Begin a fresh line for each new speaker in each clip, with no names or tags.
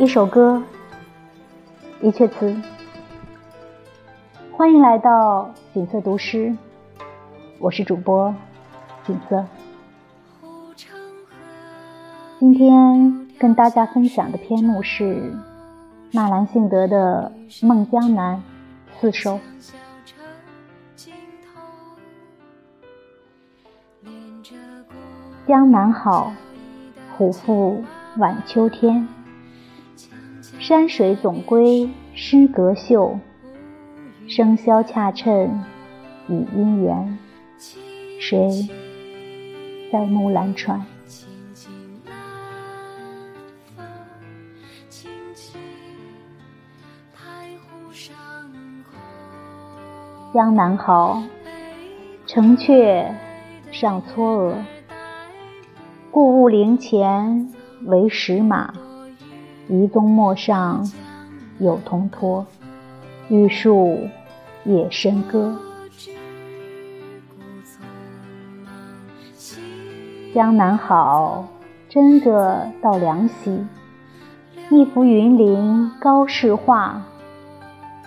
一首歌，一阙词。欢迎来到锦瑟读诗，我是主播锦瑟。今天跟大家分享的篇目是纳兰性德的《梦江南》四首。江南好，虎赋晚秋天。山水总归诗格秀，笙箫恰衬与姻缘。谁在木兰船？江南好，城阙上嵯峨。故物陵前为石马，遗踪陌上有同托。玉树夜笙歌。江南好，真个到梁溪。一幅云林高士画，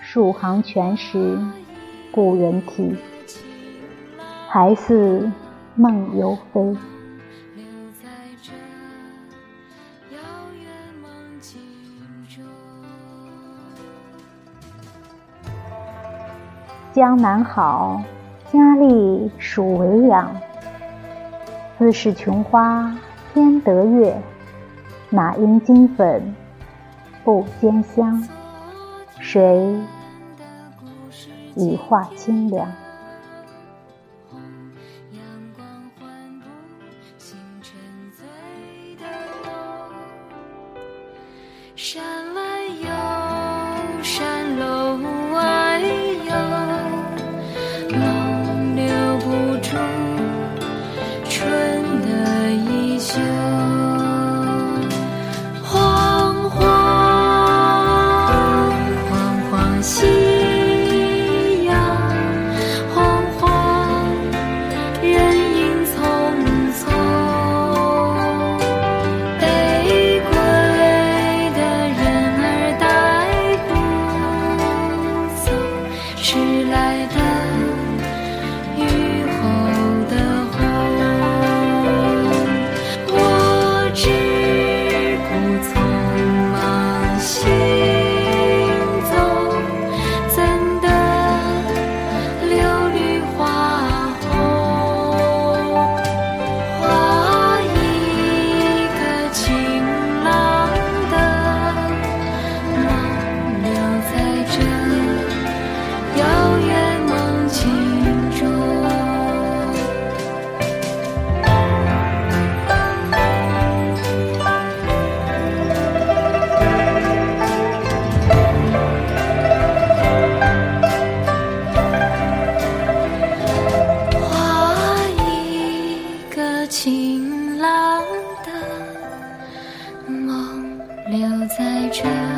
数行全诗。故人题，还似梦犹飞。江南好，佳丽属为养。自是琼花偏得月，哪因金粉不兼香？谁？已化清凉。山。迟来的浪的梦留在这。